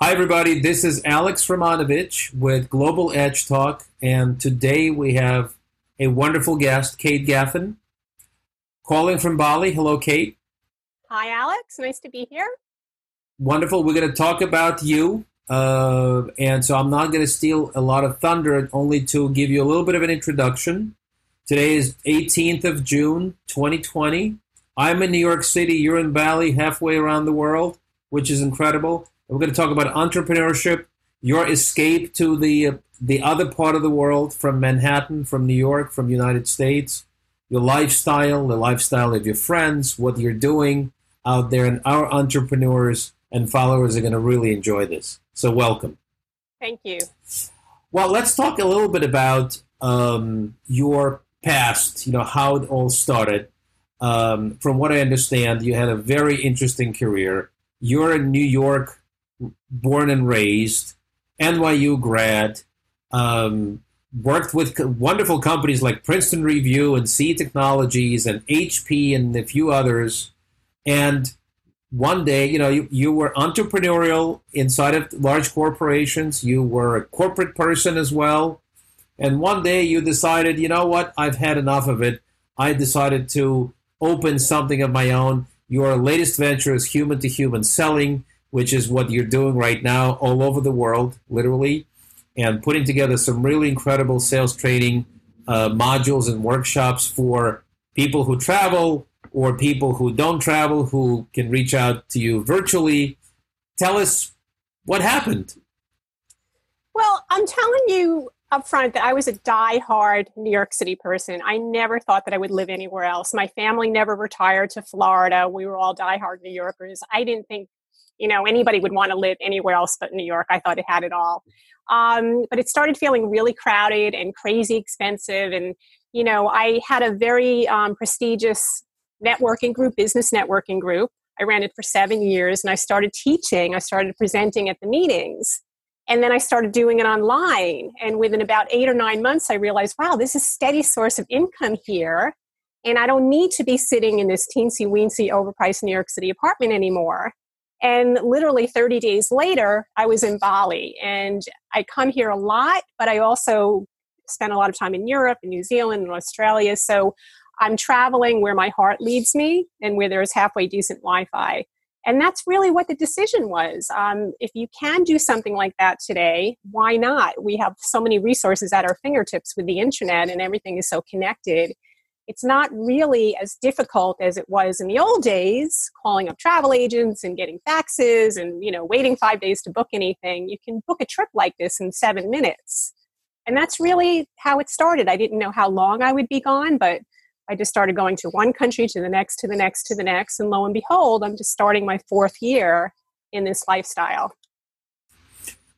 Hi, everybody. This is Alex Romanovich with Global Edge Talk, and today we have a wonderful guest, Kate Gaffin, calling from Bali. Hello, Kate. Hi, Alex. Nice to be here. Wonderful. We're going to talk about you, uh, and so I'm not going to steal a lot of thunder, only to give you a little bit of an introduction. Today is 18th of June, 2020. I'm in New York City. You're in Bali, halfway around the world, which is incredible. We're going to talk about entrepreneurship, your escape to the uh, the other part of the world from Manhattan, from New York, from United States, your lifestyle, the lifestyle of your friends, what you're doing out there, and our entrepreneurs and followers are going to really enjoy this. So welcome. Thank you. Well, let's talk a little bit about um, your past. You know how it all started. Um, from what I understand, you had a very interesting career. You're in New York born and raised, NYU grad, um, worked with wonderful companies like Princeton Review and C Technologies and HP and a few others. And one day, you know, you, you were entrepreneurial inside of large corporations. You were a corporate person as well. And one day you decided, you know what, I've had enough of it. I decided to open something of my own. Your latest venture is human to human selling which is what you're doing right now all over the world, literally, and putting together some really incredible sales training uh, modules and workshops for people who travel or people who don't travel who can reach out to you virtually. Tell us what happened. Well, I'm telling you up front that I was a die-hard New York City person. I never thought that I would live anywhere else. My family never retired to Florida. We were all die-hard New Yorkers. I didn't think you know anybody would want to live anywhere else but new york. I thought it had it all. Um, but it started feeling really crowded and crazy expensive and you know i had a very um, prestigious networking group business networking group. I ran it for seven years and i started teaching. I started presenting at the meetings and then i started doing it online. And within about eight or nine months i realized wow this is a steady source of income here and i don't need to be sitting in this teensy weensy overpriced new york city apartment anymore and literally 30 days later, I was in Bali. And I come here a lot, but I also spend a lot of time in Europe and New Zealand and Australia. So I'm traveling where my heart leads me and where there's halfway decent Wi Fi. And that's really what the decision was. Um, if you can do something like that today, why not? We have so many resources at our fingertips with the internet, and everything is so connected it's not really as difficult as it was in the old days calling up travel agents and getting faxes and you know waiting five days to book anything. You can book a trip like this in seven minutes. And that's really how it started. I didn't know how long i would be gone but i just started going to one country to the next to the next to the next. And lo and behold i'm just starting my fourth year in this lifestyle.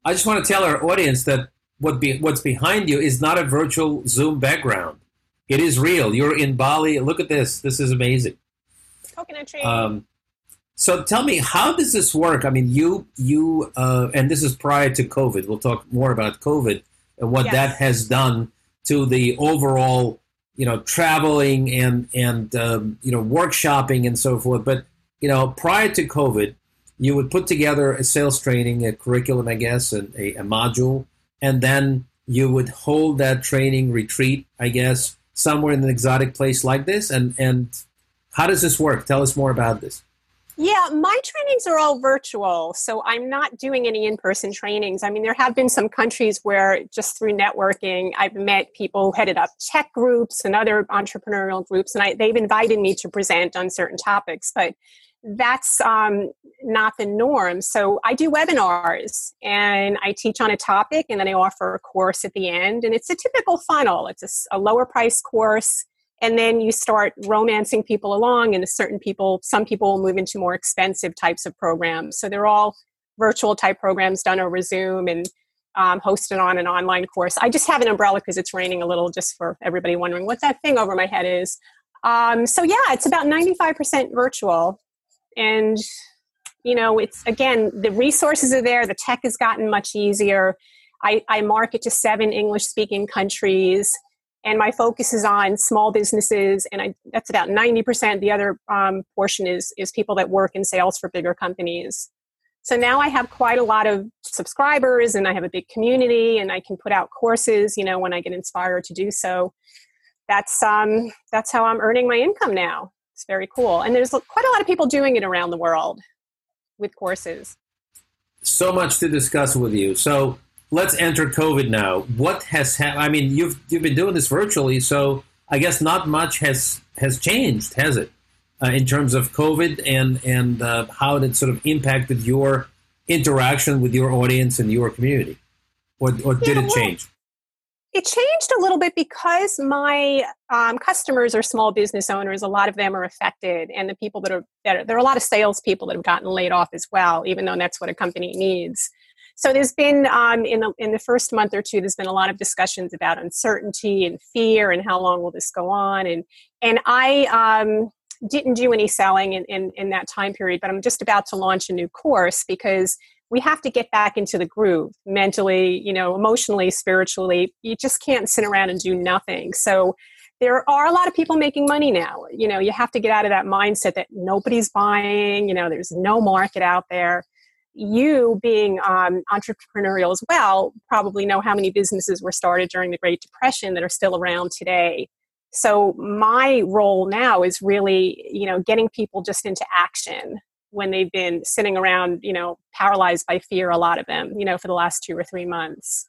I just want to tell our audience that what be, what's behind you is not a virtual zoom background it is real. You're in Bali. Look at this. This is amazing. Coconut tree. Um, so tell me, how does this work? I mean, you you uh, and this is prior to COVID. We'll talk more about COVID and what yes. that has done to the overall, you know, traveling and and um, you know workshopping and so forth. But you know, prior to COVID, you would put together a sales training, a curriculum, I guess, and a, a module, and then you would hold that training retreat, I guess, somewhere in an exotic place like this? And and how does this work? Tell us more about this. Yeah, my trainings are all virtual, so I'm not doing any in person trainings. I mean, there have been some countries where just through networking, I've met people who headed up tech groups and other entrepreneurial groups, and I, they've invited me to present on certain topics. But that's um, not the norm. So I do webinars and I teach on a topic and then I offer a course at the end. And it's a typical funnel, it's a, a lower price course. And then you start romancing people along, and certain people, some people will move into more expensive types of programs. So they're all virtual type programs done over Zoom and um, hosted on an online course. I just have an umbrella because it's raining a little, just for everybody wondering what that thing over my head is. Um, so yeah, it's about 95% virtual and you know it's again the resources are there the tech has gotten much easier i, I market to seven english speaking countries and my focus is on small businesses and I, that's about 90% the other um, portion is is people that work in sales for bigger companies So now I have quite a lot of subscribers and I have a big community and I can put out courses, you know, when I get inspired to do so. That's um that's how I'm earning my income now. It's very cool. And there's quite a lot of people doing it around the world with courses. So much to discuss with you. So let's enter COVID now. What has happened? I mean, you've you've been doing this virtually, so I guess not much has has changed, has it, uh, in terms of COVID and and uh, how it sort of impacted your interaction with your audience and your community, or, or did yeah, it change? It changed a little bit because my um, customers are small business owners. A lot of them are affected, and the people that are, that are there are a lot of salespeople that have gotten laid off as well, even though that's what a company needs. So there's been um, in the in the first month or two, there's been a lot of discussions about uncertainty and fear and how long will this go on, and and I um, didn't do any selling in, in in that time period, but I'm just about to launch a new course because we have to get back into the groove mentally, you know, emotionally, spiritually. You just can't sit around and do nothing. So there are a lot of people making money now. You know, you have to get out of that mindset that nobody's buying, you know, there's no market out there. You, being um, entrepreneurial as well, probably know how many businesses were started during the Great Depression that are still around today. So my role now is really, you know, getting people just into action when they've been sitting around, you know, paralyzed by fear, a lot of them, you know, for the last two or three months.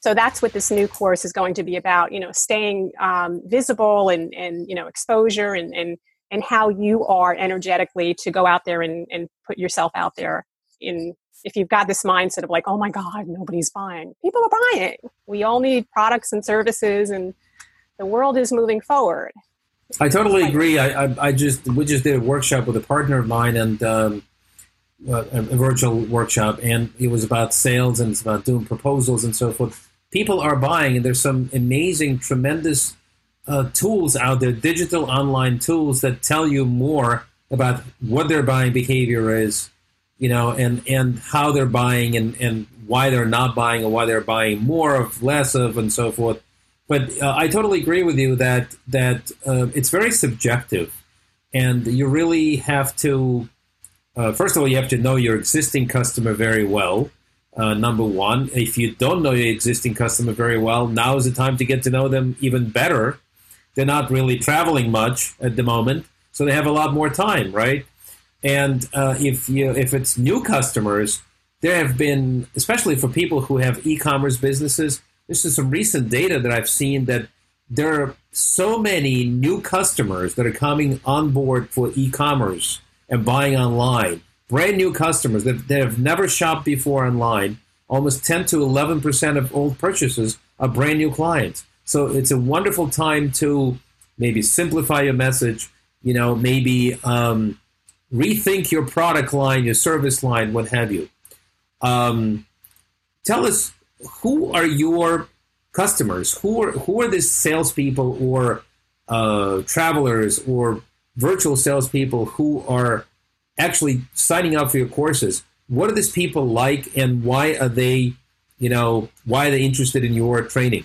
So that's what this new course is going to be about, you know, staying um, visible and, and, you know, exposure and, and, and how you are energetically to go out there and, and put yourself out there in if you've got this mindset of like oh my god nobody's buying. People are buying. We all need products and services and the world is moving forward I totally agree. I, I, I, just we just did a workshop with a partner of mine and um, a, a, virtual workshop, and it was about sales and it's about doing proposals and so forth. People are buying, and there's some amazing, tremendous uh, tools out there, digital online tools that tell you more about what their buying behavior is, you know, and and how they're buying and and why they're not buying and why they're buying more of, less of, and so forth. But uh, I totally agree with you that that uh, it's very subjective, and you really have to. Uh, first of all, you have to know your existing customer very well. Uh, number one, if you don't know your existing customer very well, now is the time to get to know them even better. They're not really traveling much at the moment, so they have a lot more time, right? And uh, if you if it's new customers, there have been, especially for people who have e-commerce businesses, this is some recent data that I've seen that there are so many new customers that are coming on board for e-commerce and buying online. Brand new customers that, that have never shopped before online. Almost 10 to 11 percent of old purchases are brand new clients. So it's a wonderful time to maybe simplify your message. You know, maybe um, rethink your product line, your service line, what have you. Um, tell us who are your customers? Who are who are these salespeople or uh, travelers or virtual salespeople who are actually signing up for your courses? What are these people like, and why are they, you know, why are they interested in your training?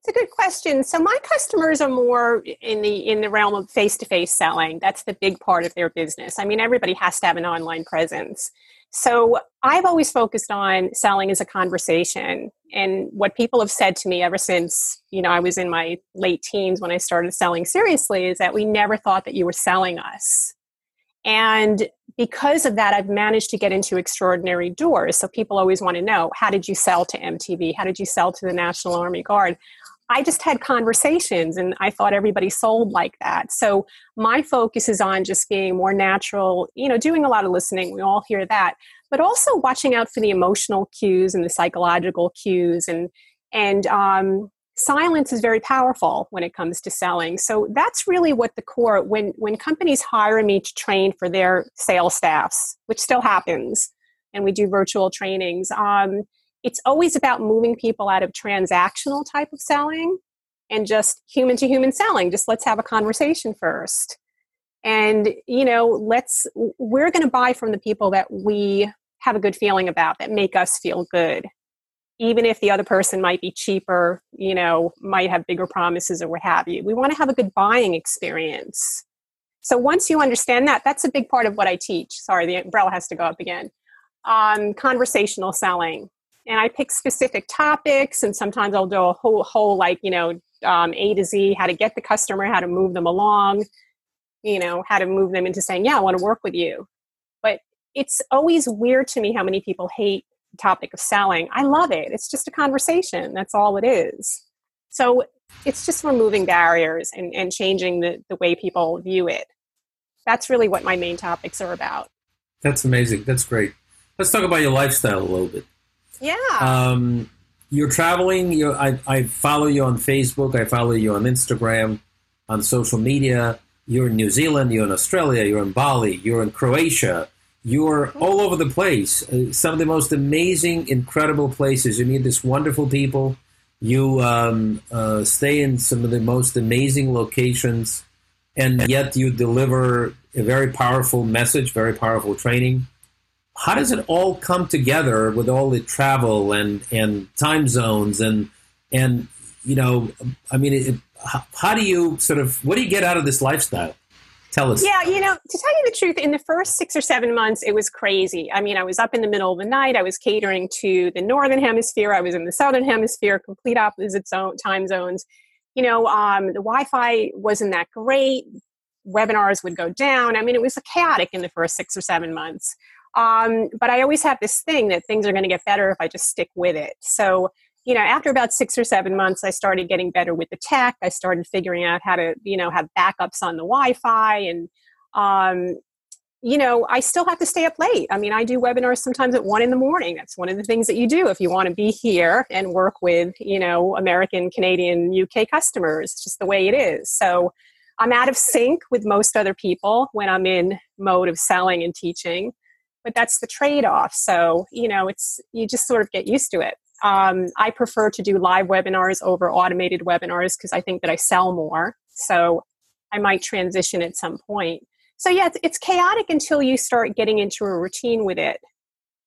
It's a good question. So my customers are more in the in the realm of face to face selling. That's the big part of their business. I mean, everybody has to have an online presence. So I've always focused on selling as a conversation. And what people have said to me ever since, you know, I was in my late teens when I started selling seriously is that we never thought that you were selling us. And because of that, I've managed to get into extraordinary doors. So people always want to know how did you sell to MTV? How did you sell to the National Army Guard? I just had conversations and I thought everybody sold like that. So my focus is on just being more natural, you know, doing a lot of listening. We all hear that, but also watching out for the emotional cues and the psychological cues and and um, silence is very powerful when it comes to selling. So that's really what the core when when companies hire me to train for their sales staffs, which still happens, and we do virtual trainings. Um, it's always about moving people out of transactional type of selling and just human to human selling. Just let's have a conversation first. And you know let's we're going to buy from the people that we have a good feeling about that make us feel good. Even if the other person might be cheaper you know might have bigger promises or what have you. We want to have a good buying experience. So once you understand that that's a big part of what i teach. Sorry the umbrella has to go up again. Um, conversational selling. And I pick specific topics, and sometimes I'll do a whole, whole like, you know, um, A to Z, how to get the customer, how to move them along, you know, how to move them into saying, yeah, I want to work with you. But it's always weird to me how many people hate the topic of selling. I love it. It's just a conversation. That's all it is. So it's just removing barriers and, and changing the, the way people view it. That's really what my main topics are about. That's amazing. That's great. Let's talk about your lifestyle a little bit. Yeah. Um, you're traveling. You, I, I follow you on Facebook. I follow you on Instagram, on social media. You're in New Zealand. You're in Australia. You're in Bali. You're in Croatia. You're all over the place. Uh, some of the most amazing, incredible places. You meet these wonderful people. You um, uh, stay in some of the most amazing locations, and yet you deliver a very powerful message, very powerful training how does it all come together with all the travel and and time zones and and you know i mean it, how, do you sort of what do you get out of this lifestyle? Tell us. Yeah you know to tell you the truth in the first six or seven months it was crazy. I mean i was up in the middle of the night. I was catering to the northern hemisphere. I was in the southern hemisphere complete opposite zone, time zones. You know um, the wi-fi wasn't that great. Webinars would go down. I mean it was chaotic in the first six or seven months um, but I always have this thing that things are going to get better if I just stick with it. So, you know, after about six or seven months, I started getting better with the tech. I started figuring out how to, you know, have backups on the Wi Fi. And, um, you know, I still have to stay up late. I mean, I do webinars sometimes at one in the morning. That's one of the things that you do if you want to be here and work with, you know, American, Canadian, UK customers. It's just the way it is. So, I'm out of sync with most other people when I'm in mode of selling and teaching but that's the trade-off. So you know it's you just sort of get used to it. Um, i prefer to do live webinars over automated webinars because i think that i sell more. So i might transition at some point. So yeah it's, it's chaotic until you start getting into a routine with it.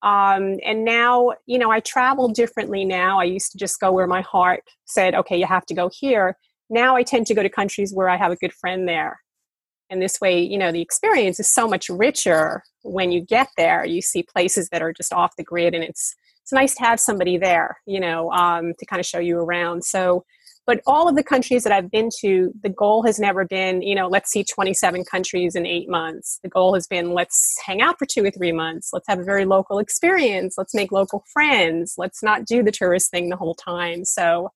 Um, and now you know i travel differently now. I used to just go where my heart said okay you have to go here. Now i tend to go to countries where i have a good friend there and this way you know the experience is so much richer when you get there. You see places that are just off the grid and it's it's nice to have somebody there you know um, to kind of show you around. So but all of the countries that i've been to the goal has never been you know let's see 27 countries in eight months. The goal has been let's hang out for two or three months. Let's have a very local experience. Let's make local friends. Let's not do the tourist thing the whole time. So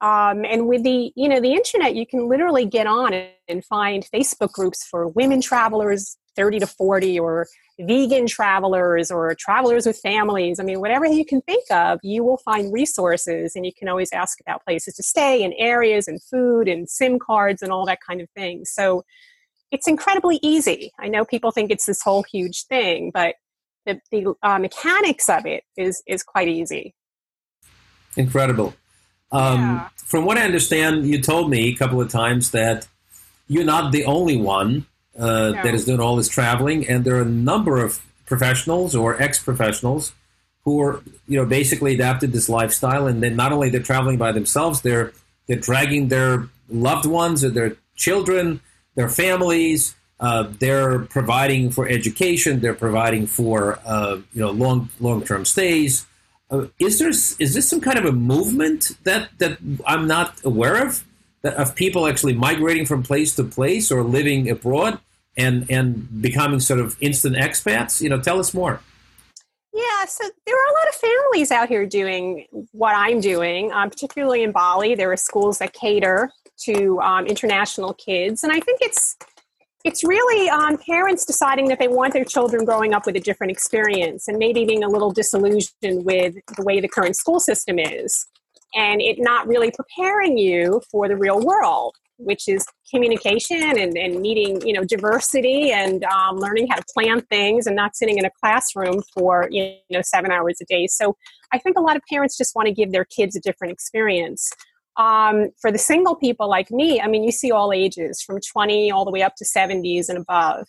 um, and with the you know the internet you can literally get on and find facebook groups for women travelers 30 to 40 or vegan travelers or travelers with families. I mean whatever you can think of you will find resources and you can always ask about places to stay and areas and food and sim cards and all that kind of thing. So it's incredibly easy. I know people think it's this whole huge thing but the, the uh, mechanics of it is is quite easy. Incredible um, yeah. From what I understand, you told me a couple of times that you're not the only one uh, no. that is doing all this traveling, and there are a number of professionals or ex-professionals who are, you know, basically adapted this lifestyle, and then not only they're traveling by themselves, they're they're dragging their loved ones or their children, their families. Uh, they're providing for education. They're providing for uh, you know long long term stays. Uh, is there is this some kind of a movement that that I'm not aware of that of people actually migrating from place to place or living abroad and and becoming sort of instant expats? You know, tell us more. Yeah, so there are a lot of families out here doing what I'm doing, um, particularly in Bali. There are schools that cater to um, international kids, and I think it's it's really um, parents deciding that they want their children growing up with a different experience and maybe being a little disillusioned with the way the current school system is and it not really preparing you for the real world which is communication and, and meeting you know diversity and um, learning how to plan things and not sitting in a classroom for you know seven hours a day. So i think a lot of parents just want to give their kids a different experience um, for the single people like me, I mean, you see all ages from 20 all the way up to 70s and above.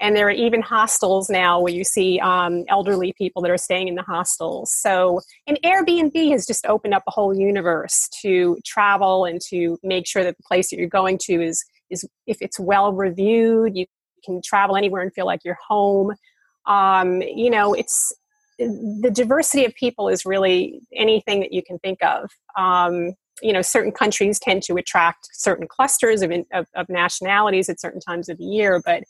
And there are even hostels now where you see um, elderly people that are staying in the hostels. So, and Airbnb has just opened up a whole universe to travel and to make sure that the place that you're going to is is if it's well reviewed, you can travel anywhere and feel like you're home. Um, you know, it's the diversity of people is really anything that you can think of. Um, you know, certain countries tend to attract certain clusters of, of, of, nationalities at certain times of the year, but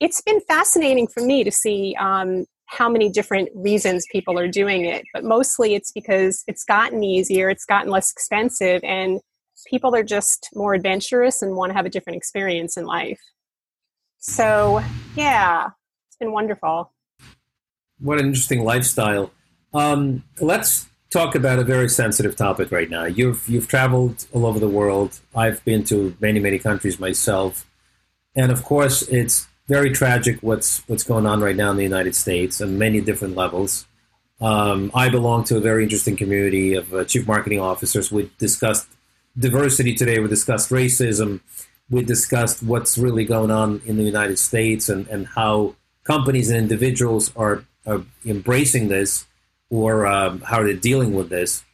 it's been fascinating for me to see um, how many different reasons people are doing it. But mostly it's because it's gotten easier, it's gotten less expensive, and people are just more adventurous and want to have a different experience in life. So, yeah, it's been wonderful. What an interesting lifestyle. Um, let's talk about a very sensitive topic right now. You've you've traveled all over the world. I've been to many many countries myself, and of course, it's very tragic what's what's going on right now in the United States on many different levels. Um, I belong to a very interesting community of uh, chief marketing officers. We discussed diversity today. We discussed racism we discussed what's really going on in the United States and, and how companies and individuals are, are embracing this or um, how they're dealing with this.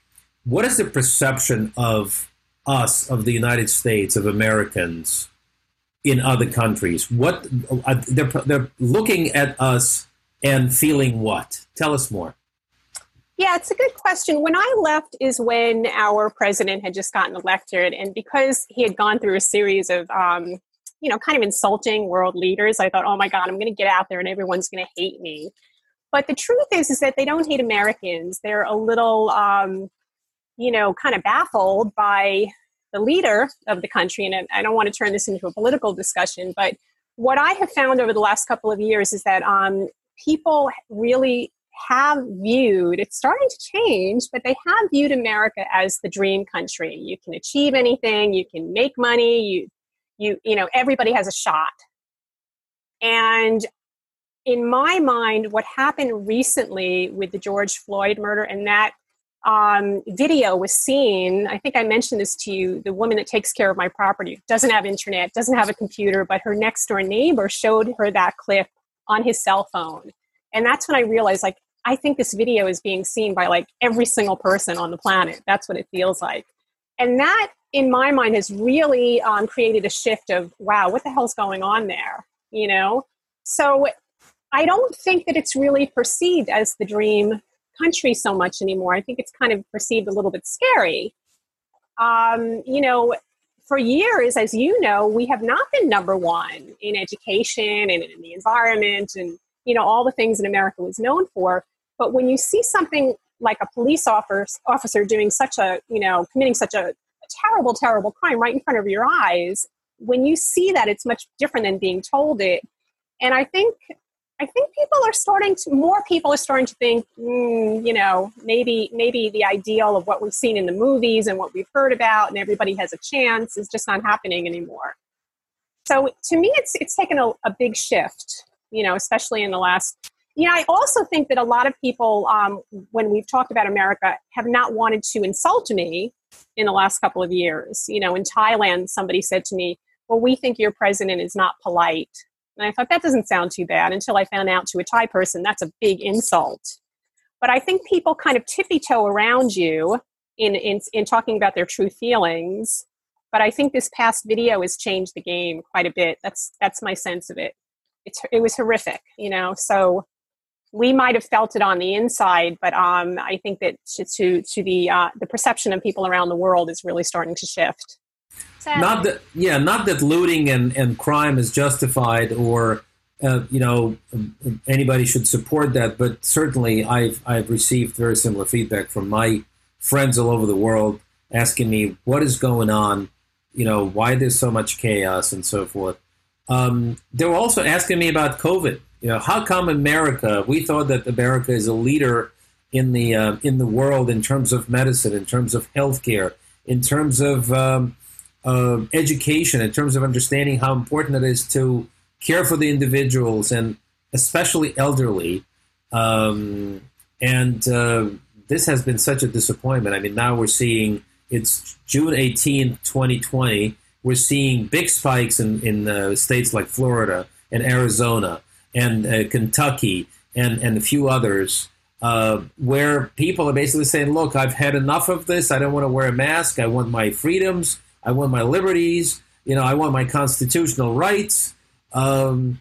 What is the perception of us, of the United States, of Americans in other countries? What uh, they're, they're looking at us and feeling what? Tell us more. Yeah, it's a good question. When I left is when our president had just gotten elected, and because he had gone through a series of, um, you know, kind of insulting world leaders, I thought, oh my God, I'm going to get out there and everyone's going to hate me. But the truth is, is that they don't hate Americans. They're a little, um, you know, kind of baffled by the leader of the country. And I don't want to turn this into a political discussion, but what I have found over the last couple of years is that um, people really have viewed it's starting to change but they have viewed america as the dream country you can achieve anything you can make money you you you know everybody has a shot and in my mind what happened recently with the george floyd murder and that um, video was seen i think i mentioned this to you the woman that takes care of my property doesn't have internet doesn't have a computer but her next door neighbor showed her that clip on his cell phone and that's when i realized like I think this video is being seen by like every single person on the planet. That's what it feels like. And that, in my mind, has really um, created a shift of, wow, what the hell's going on there? You know? So I don't think that it's really perceived as the dream country so much anymore. I think it's kind of perceived a little bit scary. Um, you know, for years, as you know, we have not been number one in education and in the environment and you know all the things that america was known for but when you see something like a police officer, doing such a you know committing such a, a terrible terrible crime right in front of your eyes when you see that it's much different than being told it and i think i think people are starting to more people are starting to think mm, you know maybe maybe the ideal of what we've seen in the movies and what we've heard about and everybody has a chance is just not happening anymore so to me it's it's taken a, a big shift you know, especially in the last. You know, I also think that a lot of people, um, when we've talked about America, have not wanted to insult me in the last couple of years. You know, in Thailand, somebody said to me, Well, we think your president is not polite. And I thought that doesn't sound too bad until I found out to a Thai person that's a big insult. But I think people kind of tippy toe around you in, in, in talking about their true feelings. But I think this past video has changed the game quite a bit. That's that's my sense of it it's it was horrific, you know. So we might have felt it on the inside, but um, I think that to to, to the uh, the perception of people around the world is really starting to shift. Not that, yeah, not that looting and, and crime is justified, or uh, you know anybody should support that. But certainly, I've I've received very similar feedback from my friends all over the world asking me what is going on, you know, why there's so much chaos and so forth. Um, they were also asking me about COVID. You know, how come America? We thought that America is a leader in the uh, in the world in terms of medicine, in terms of healthcare, in terms of um, uh, education, in terms of understanding how important it is to care for the individuals and especially elderly. Um, and uh, this has been such a disappointment. I mean, now we're seeing it's June 18, 2020 we're seeing big spikes in, in uh, states like Florida and Arizona and uh, Kentucky and, and a few others uh, where people are basically saying, look, I've had enough of this. I don't want to wear a mask. I want my freedoms. I want my liberties. You know, I want my constitutional rights. Um,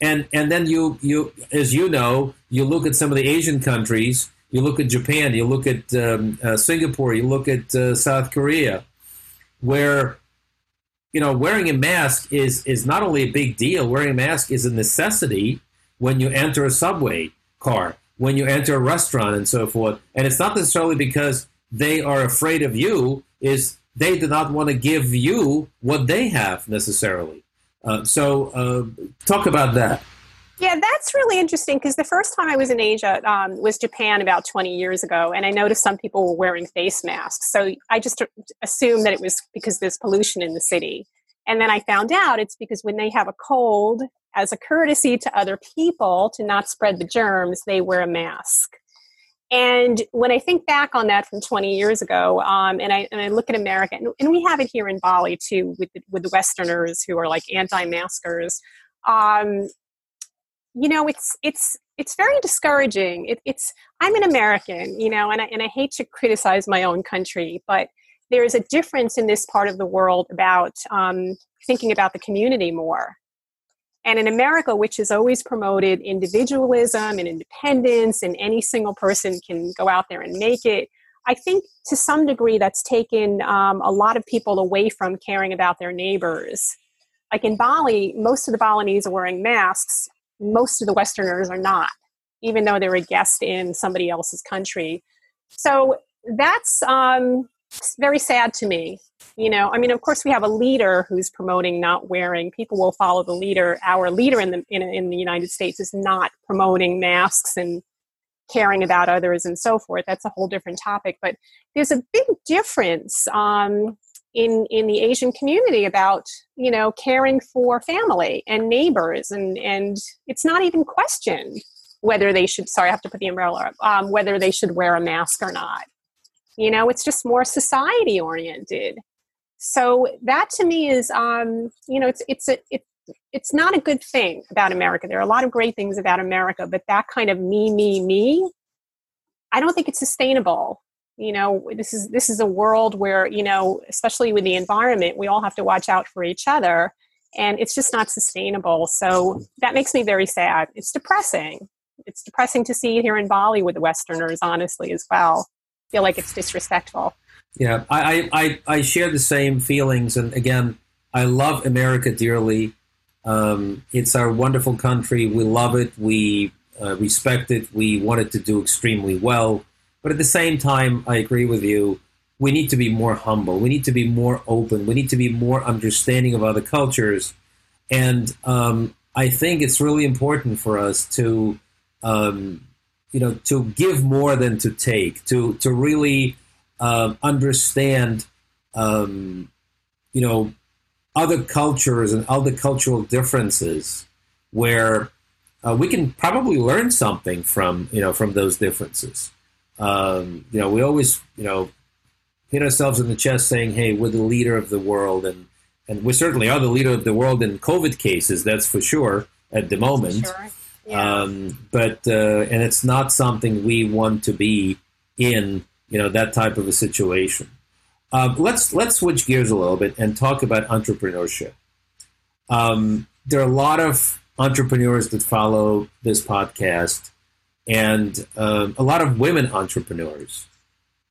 and and then you you as you know you look at some of the Asian countries, you look at Japan, you look at um, uh, Singapore, you look at uh, South Korea, where you know wearing a mask is is not only a big deal. Wearing a mask is a necessity when you enter a subway car, when you enter a restaurant, and so forth. And it's not necessarily because they are afraid of you. Is they do not want to give you what they have necessarily. Uh, so, uh, talk about that. Yeah, that's really interesting because the first time I was in Asia um, was Japan about 20 years ago, and I noticed some people were wearing face masks. So I just assumed that it was because there's pollution in the city. And then I found out it's because when they have a cold, as a courtesy to other people to not spread the germs, they wear a mask. And when I think back on that from 20 years ago, um, and, I, and I look at America, and, and, we have it here in Bali too, with the, with the Westerners who are like anti-maskers. Um, you know, it's it's it's very discouraging. It, it's I'm an American, you know, and I, and I hate to criticize my own country, but there is a difference in this part of the world about um, thinking about the community more. And in America, which has always promoted individualism and independence, and any single person can go out there and make it, I think to some degree that's taken um, a lot of people away from caring about their neighbors. Like in Bali, most of the Balinese are wearing masks, most of the Westerners are not, even though they're a guest in somebody else's country. So that's um, very sad to me you know? I mean of course we have a leader who's promoting not wearing people will follow the leader our leader in the in, in the united states is not promoting masks and caring about others and so forth. That's a whole different topic but there's a big difference um, in in the asian community about you know caring for family and neighbors and and it's not even questioned whether they should sorry i have to put the umbrella up um, whether they should wear a mask or not you know it's just more society oriented. So that to me is um, you know it's it's a, it, it's not a good thing about america. There are a lot of great things about america but that kind of me me me i don't think it's sustainable. You know this is this is a world where you know especially with the environment we all have to watch out for each other and it's just not sustainable. So that makes me very sad. It's depressing. It's depressing to see here in bali with the westerners honestly as well feel like it's disrespectful. Yeah, I, I, I share the same feelings. And again, I love America dearly. Um, it's our wonderful country. We love it. We uh, respect it. We want it to do extremely well. But at the same time, I agree with you. We need to be more humble. We need to be more open. We need to be more understanding of other cultures. And um, I think it's really important for us to um, you know to give more than to take to to really uh, understand um, you know other cultures and other cultural differences where uh, we can probably learn something from you know from those differences um, you know we always you know hit ourselves in the chest saying hey we're the leader of the world and and we certainly are the leader of the world in covid cases that's for sure at the moment sure. Um, but uh, and it's not something we want to be in, you know, that type of a situation. Uh, let's let's switch gears a little bit and talk about entrepreneurship. Um, there are a lot of entrepreneurs that follow this podcast, and um, a lot of women entrepreneurs,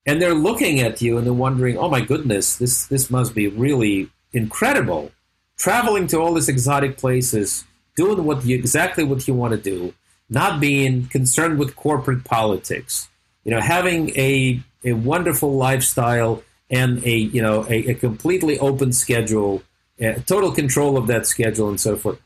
and they're looking at you and they're wondering, "Oh my goodness, this this must be really incredible." Traveling to all these exotic places, doing what exactly what you want to do, not being concerned with corporate politics. You know, having a a wonderful lifestyle and a you know a, a completely open schedule, total control of that schedule, and so forth.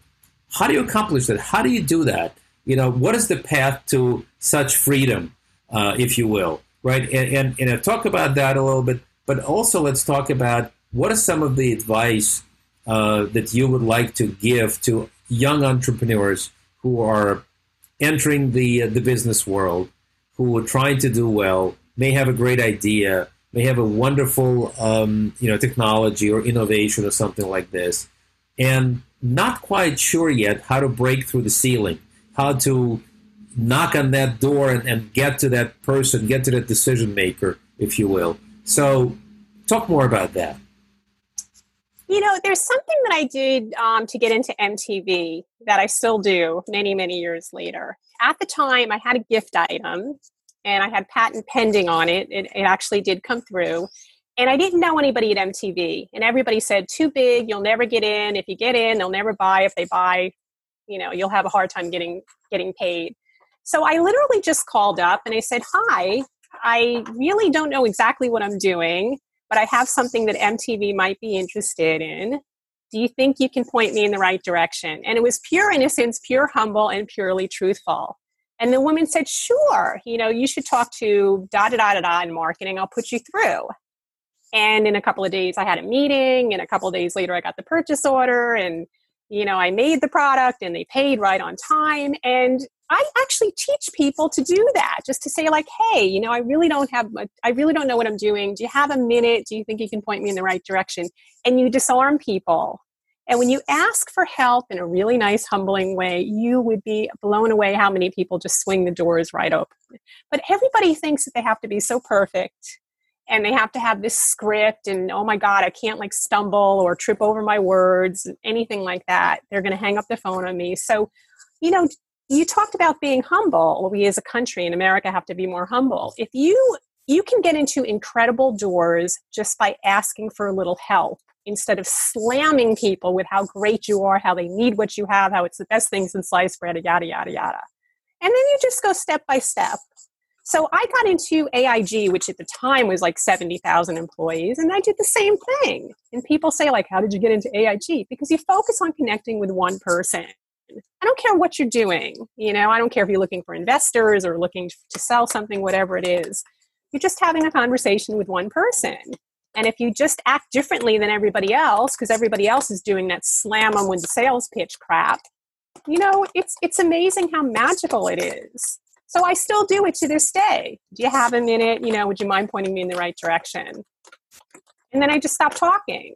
How do you accomplish that? How do you do that? You know, what is the path to such freedom, uh, if you will, right? And, and and I'll talk about that a little bit, but also let's talk about what are some of the advice uh, that you would like to give to young entrepreneurs who are entering the uh, the business world, who are trying to do well, may have a great idea, may have a wonderful um, you know technology or innovation or something like this, and not quite sure yet how to break through the ceiling, how to knock on that door and, and get to that person, get to that decision maker, if you will. So, talk more about that. You know, there's something that I did um, to get into MTV that I still do many, many years later. At the time, I had a gift item and I had patent pending on it. It, it actually did come through. And I didn't know anybody at MTV. And everybody said, too big, you'll never get in. If you get in, they'll never buy. If they buy, you know, you'll have a hard time getting getting paid. So I literally just called up and I said, Hi, I really don't know exactly what I'm doing, but I have something that MTV might be interested in. Do you think you can point me in the right direction? And it was pure innocence, pure humble, and purely truthful. And the woman said, Sure, you know, you should talk to da da da da da in marketing. I'll put you through. And in a couple of days, I had a meeting, and a couple of days later, I got the purchase order, and you know, I made the product, and they paid right on time. And I actually teach people to do that, just to say like, "Hey, you know, I really don't have, I really don't know what I'm doing. Do you have a minute? Do you think you can point me in the right direction?" And you disarm people. And when you ask for help in a really nice, humbling way, you would be blown away how many people just swing the doors right open. But everybody thinks that they have to be so perfect and they have to have this script and oh my god i can't like stumble or trip over my words anything like that they're going to hang up the phone on me so you know you talked about being humble we as a country in america have to be more humble if you you can get into incredible doors just by asking for a little help instead of slamming people with how great you are how they need what you have how it's the best things in sliced bread yada yada yada and then you just go step by step so I got into AIG, which at the time was like 70,000 employees, and I did the same thing. And people say, like, how did you get into AIG? Because you focus on connecting with one person. I don't care what you're doing. You know, I don't care if you're looking for investors or looking to sell something, whatever it is. You're just having a conversation with one person. And if you just act differently than everybody else, because everybody else is doing that slam them with the sales pitch crap, you know, it's it's amazing how magical it is. So I still do it to this day. Do you have a minute? You know, would you mind pointing me in the right direction? And then I just stop talking.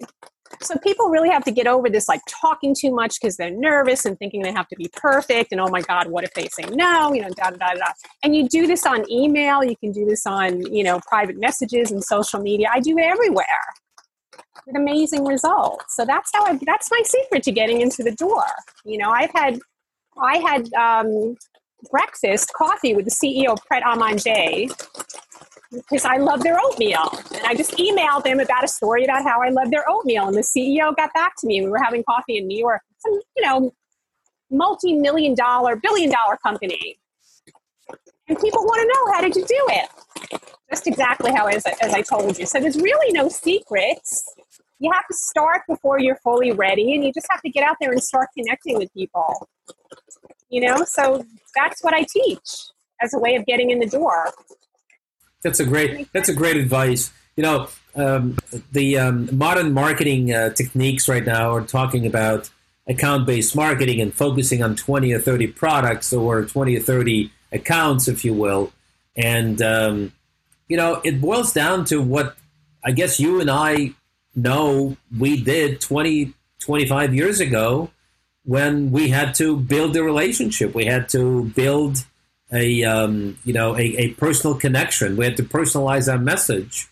So people really have to get over this like talking too much because they're nervous and thinking they have to be perfect. And oh my God, what if they say no? You know, da da da da. And you do this on email. You can do this on you know private messages and social media. I do it everywhere with amazing results. So that's how I. That's my secret to getting into the door. You know, I've had I had um, breakfast coffee with the CEO of Pret a Manger because I love their oatmeal. And I just emailed them about a story about how I love their oatmeal. And the CEO got back to me. We were having coffee in New York. Some, you know, multi million dollar, billion dollar company. And people want to know how did you do it? Just exactly how as, as I told you. So there's really no secrets. You have to start before you're fully ready, and you just have to get out there and start connecting with people. You know, so that's what I teach as a way of getting in the door. That's a great. That's a great advice. You know, um, the um, modern marketing uh, techniques right now are talking about account-based marketing and focusing on twenty or thirty products or twenty or thirty accounts, if you will. And um, you know, it boils down to what I guess you and I know we did 20, 25 years ago when we had to build a relationship. We had to build a um, you know a, a, personal connection. We had to personalize our message,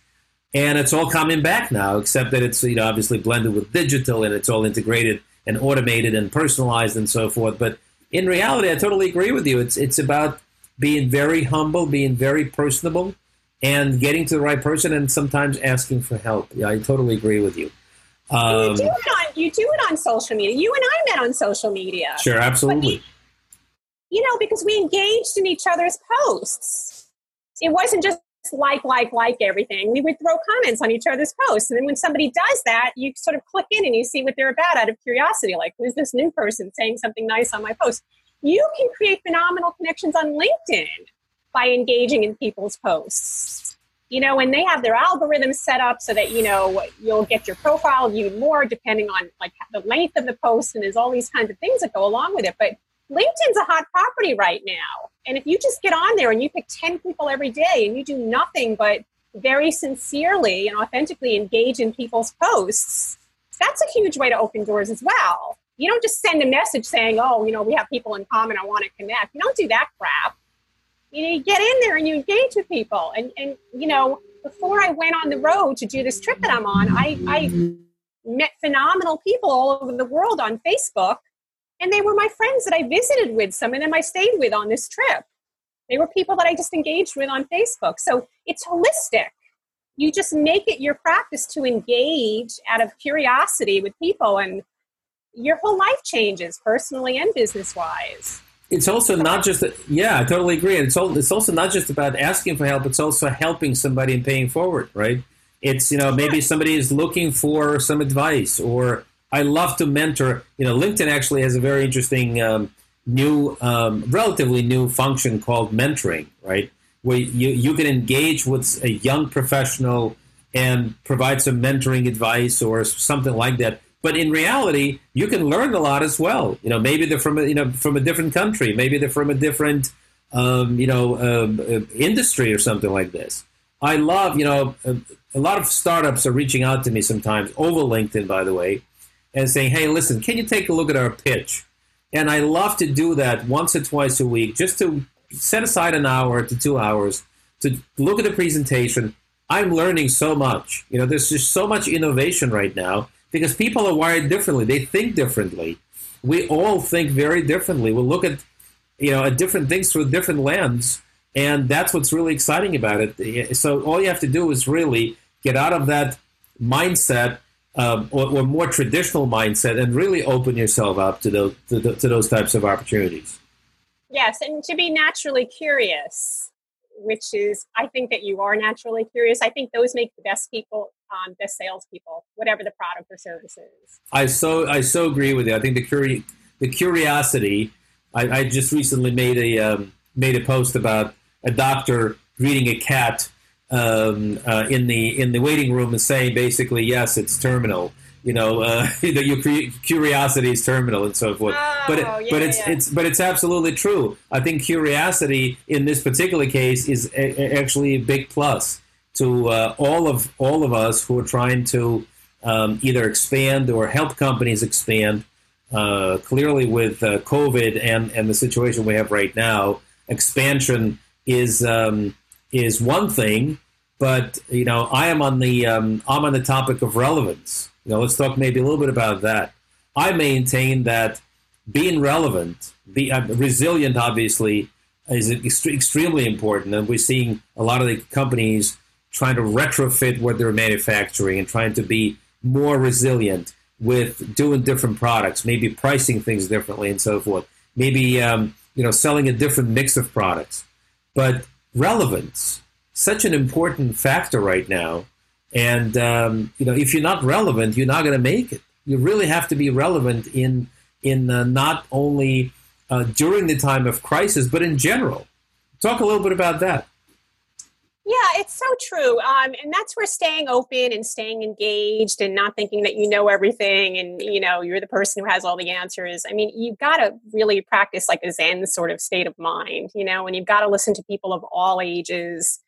and it's all coming back now. Except that it's you know obviously blended with digital and it's all integrated and automated and personalized and so forth. But in reality, I totally agree with you. It's it's about being very humble, being very personable, and getting to the right person, and sometimes asking for help. Yeah, I totally agree with you. Um, you do it on you do it on social media. You and I met on social media. Sure, absolutely. You know, because we engaged in each other's posts. It wasn't just like, like, like everything. We would throw comments on each other's posts. And then when somebody does that, you sort of click in and you see what they're about out of curiosity. Like, who's this new person saying something nice on my post? You can create phenomenal connections on LinkedIn by engaging in people's posts you know, and they have their algorithms set up so that, you know, you'll get your profile viewed more depending on like the length of the post and there's all these kinds of things that go along with it. But LinkedIn's a hot property right now. And if you just get on there and you pick 10 people every day and you do nothing but very sincerely and authentically engage in people's posts, that's a huge way to open doors as well. You don't just send a message saying, oh, you know, we have people in common, I want to connect. You don't do that crap you get in there and you engage with people. And, and, you know, before I went on the road to do this trip that I'm on, I, I met phenomenal people all over the world on Facebook. And they were my friends that I visited with, some of them I stayed with on this trip. They were people that I just engaged with on Facebook. So it's holistic. You just make it your practice to engage out of curiosity with people, and your whole life changes personally and business wise. It's also not just yeah, I totally agree. And it's all, it's also not just about asking for help. It's also helping somebody and paying forward, right? It's you know maybe somebody is looking for some advice, or I love to mentor. You know, LinkedIn actually has a very interesting um, new, um, relatively new function called mentoring, right? Where you, you can engage with a young professional and provide some mentoring advice or something like that. But in reality, you can learn a lot as well. You know, maybe they're from a, you know from a different country, maybe they're from a different um, you know um, uh, industry or something like this. I love you know a, a lot of startups are reaching out to me sometimes over LinkedIn, by the way, and saying, "Hey, listen, can you take a look at our pitch?" And I love to do that once or twice a week, just to set aside an hour to two hours to look at the presentation. I'm learning so much. You know, there's just so much innovation right now because people are wired differently. They think differently. We all think very differently. We look at, you know, at different things through a different lens, and that's what's really exciting about it. So all you have to do is really get out of that mindset um, or, or, more traditional mindset and really open yourself up to those to, to those types of opportunities. Yes, and to be naturally curious, which is I think that you are naturally curious. I think those make the best people, um, best salespeople, whatever the product or service is. I so I so agree with you. I think the curi- the curiosity. I, I just recently made a um, made a post about a doctor greeting a cat um, uh, in the in the waiting room and saying basically, yes, it's terminal. You know, uh, your curiosity is terminal and so forth. Oh, but it, yeah, but it's yeah. it's but it's absolutely true. I think curiosity in this particular case is a, a, actually a big plus to uh, all of all of us who are trying to um, either expand or help companies expand. Uh, clearly, with uh, COVID and and the situation we have right now, expansion is. Um, is one thing, but you know, I am on the um, I'm on the topic of relevance. You know, let's talk maybe a little bit about that. I maintain that being relevant, be uh, resilient, obviously, is ext- extremely important, and we're seeing a lot of the companies trying to retrofit what they're manufacturing and trying to be more resilient with doing different products, maybe pricing things differently and so forth. Maybe um, you know selling a different mix of products, but relevance, such an important factor right now. And um, you know, if you're not relevant, you're not going to make it. You really have to be relevant in in uh, not only uh, during the time of crisis, but in general. Talk a little bit about that. Yeah, it's so true. Um, and that's where staying open and staying engaged and not thinking that you know everything and, you know, you're the person who has all the answers. I mean, you've got to really practice like a Zen sort of state of mind, you know, and you've got to listen to people of all ages.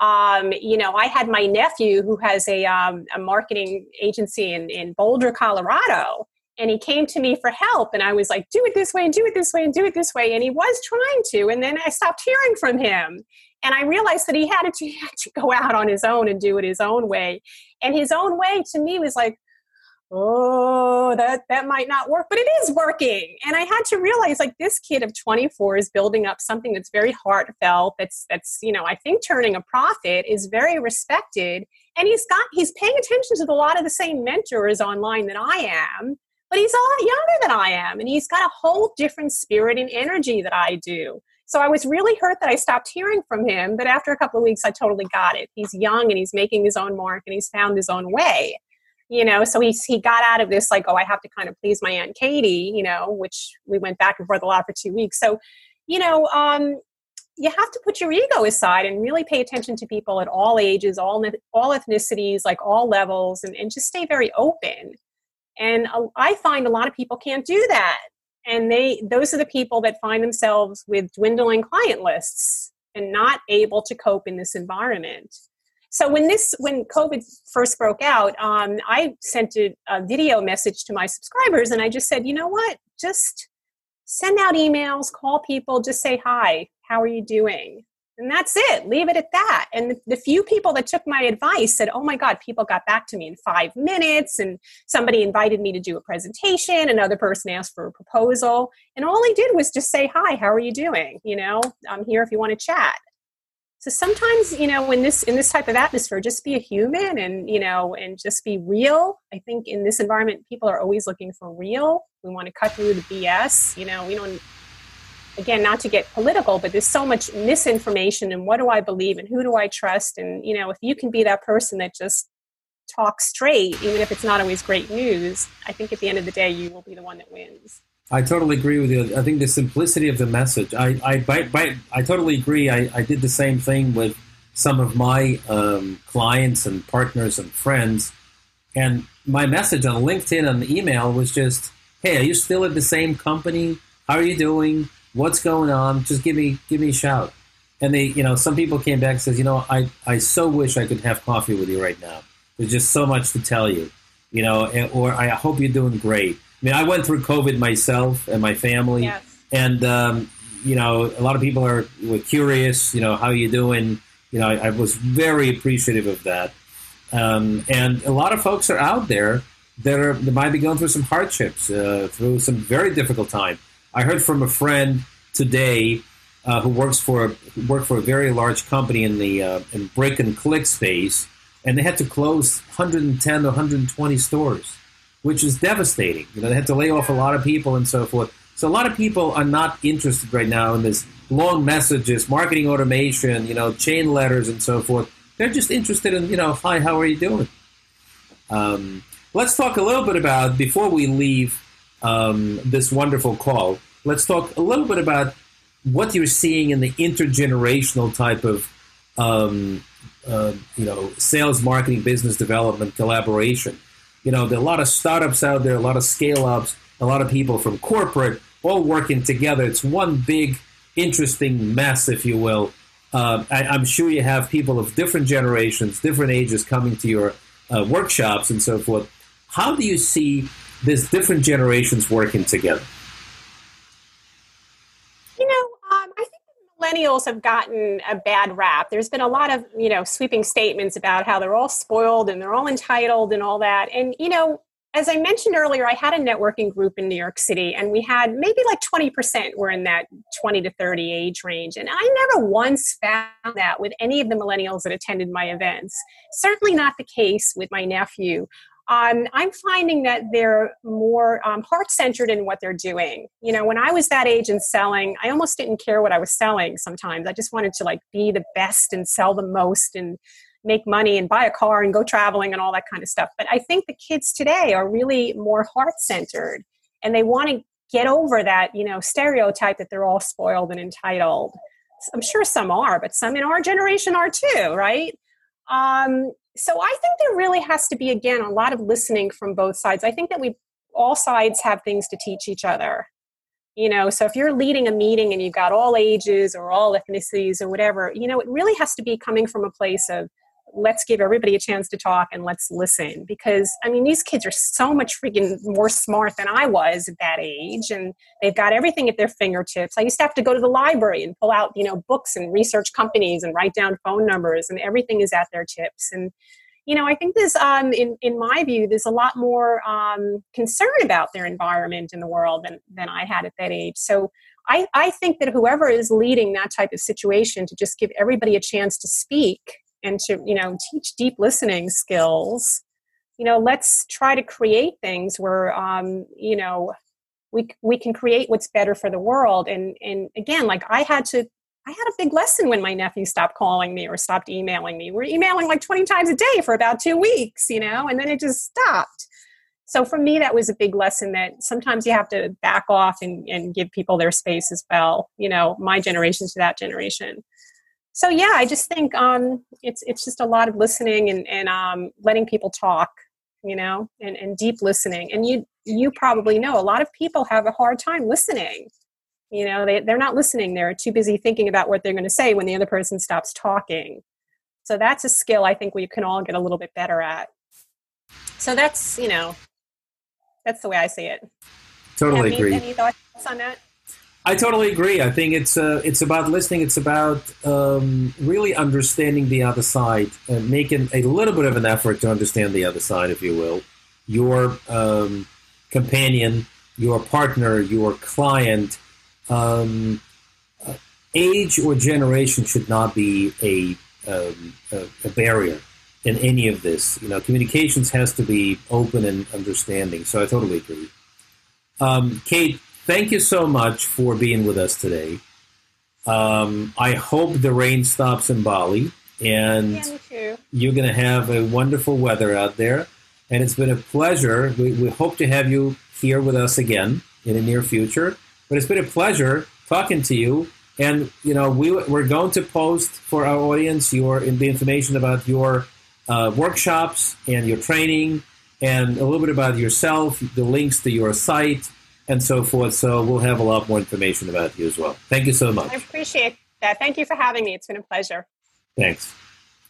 Um, you know, I had my nephew who has a, um, a marketing agency in, in Boulder, Colorado and he came to me for help and i was like do it this way and do it this way and do it this way and he was trying to and then i stopped hearing from him and I realized that he had to, he had to go out on his own and do it his own way. And his own way to me was like, oh, that, that might not work, but it is working. And I had to realize like this kid of 24 is building up something that's very heartfelt, that's, that's, you know, I think turning a profit is very respected. And he's got, he's paying attention to a lot of the same mentors online that I am, but he's a lot younger than I am. And he's got a whole different spirit and energy that I do. So I was really hurt that I stopped hearing from him. But after a couple of weeks, I totally got it. He's young and he's making his own mark and he's found his own way. You know, so he's he got out of this like, oh, I have to kind of please my aunt Katie. You know, which we went back and forth a lot for two weeks. So, you know, um, you have to put your ego aside and really pay attention to people at all ages, all all ethnicities, like all levels, and, and just stay very open. And I find a lot of people can't do that and they those are the people that find themselves with dwindling client lists and not able to cope in this environment. So when this when covid first broke out um, i sent a, a video message to my subscribers and i just said you know what? Just send out emails call people just say hi. How are you doing and that's it. Leave it at that. And the, few people that took my advice said oh my god people got back to me in five minutes and somebody invited me to do a presentation another person asked for a proposal. And all i did was just say hi how are you doing? You know i'm here if you want to chat. So sometimes you know in this in this type of atmosphere just be a human and you know and just be real. I think in this environment people are always looking for real. We want to cut through the bs you know we don't again not to get political but there's so much misinformation and what do i believe and who do i trust and you know if you can be that person that just talks straight even if it's not always great news i think at the end of the day you will be the one that wins I totally agree with you. I think the simplicity of the message. I I, by, by, I totally agree. I, I did the same thing with some of my um, clients and partners and friends, and my message on LinkedIn and email was just, "Hey, are you still at the same company? How are you doing? What's going on? Just give me give me a shout. And they, you know, some people came back and says, you know, I, I so wish I could have coffee with you right now. There's just so much to tell you, you know, and, or I hope you're doing great. I mean, I went through COVID myself and my family, yes. and um, you know, a lot of people are were curious, you know, how you doing. You know, I, I was very appreciative of that. Um, and a lot of folks are out there that are that might be going through some hardships, uh, through some very difficult time. I heard from a friend today uh, who works for who worked for a very large company in the uh, in brick and click space, and they had to close 110 to 120 stores, which is devastating. You know, they had to lay off a lot of people and so forth. So a lot of people are not interested right now in this long messages, marketing automation, you know, chain letters and so forth. They're just interested in, you know, hi, how are you doing? Um, let's talk a little bit about before we leave um, this wonderful call. Let's talk a little bit about what you're seeing in the intergenerational type of, um, uh, you know, sales, marketing, business development collaboration. You know, there are a lot of startups out there, a lot of scale ups, a lot of people from corporate all working together. It's one big, interesting mess, if you will. Uh, I, am sure you have people of different generations, different ages coming to your uh, workshops and so forth. How do you see there's different generations working together. You know, um, I think millennials have gotten a bad rap. There's been a lot of, you know, sweeping statements about how they're all spoiled and they're all entitled and all that. And, you know, as I mentioned earlier, I had a networking group in New York City, and we had maybe like 20% were in that 20 to 30 age range. And I never once found that with any of the millennials that attended my events. Certainly not the case with my nephew um, I'm finding that they're more um, heart centered in what they're doing. You know, when I was that age and selling, I almost didn't care what I was selling sometimes. I just wanted to like be the best and sell the most and make money and buy a car and go traveling and all that kind of stuff. But I think the kids today are really more heart centered and they want to get over that, you know, stereotype that they're all spoiled and entitled. I'm sure some are, but some in our generation are too, right? Um, so I think there really has to be again a lot of listening from both sides. I think that we all sides have things to teach each other. You know, so if you're leading a meeting and you've got all ages or all ethnicities or whatever, you know, it really has to be coming from a place of let's give everybody a chance to talk and let's listen. Because i mean these kids are so much freaking more smart than i was at that age and they've got everything at their fingertips. I used to have to go to the library and pull out you know books and research companies and write down phone numbers and everything is at their tips. And you know i think there's um, in, in my view there's a lot more um, concern about their environment in the world than, than i had at that age. So I, I think that whoever is leading that type of situation to just give everybody a chance to speak and to you know teach deep listening skills you know let's try to create things where um, you know we we can create what's better for the world. And and again like i had to i had a big lesson when my nephew stopped calling me or stopped emailing me. We're emailing like 20 times a day for about two weeks you know and then it just stopped. So for me that was a big lesson that sometimes you have to back off and, and give people their space as well you know my generation to that generation so yeah, I just think um, it's it's just a lot of listening and, and um, letting people talk, you know, and, and deep listening. And you you probably know a lot of people have a hard time listening. You know, they they're not listening. They're too busy thinking about what they're going to say when the other person stops talking. So that's a skill I think we can all get a little bit better at. So that's you know, that's the way I see it. Totally agree. Any thoughts on that? I totally agree. I think it's uh, it's about listening. It's about um, really understanding the other side and making a little bit of an effort to understand the other side, if you will. Your um, companion, your partner, your client. Um, age or generation should not be a, um, a, a barrier in any of this. You know, communications has to be open and understanding. So I totally agree. Um, Kate, thank you so much for being with us today. Um, I hope the rain stops in Bali, and Yeah, you're going to have a wonderful weather out there. And it's been a pleasure. We, we hope to have you here with us again in the near future. But it's been a pleasure talking to you. And you know, we we're going to post for our audience your the information about your uh, workshops and your training, and a little bit about yourself, the links to your site, and so forth. So we'll have a lot more information about you as well. Thank you so much. I appreciate that. Thank you for having me. It's been a pleasure. Thanks.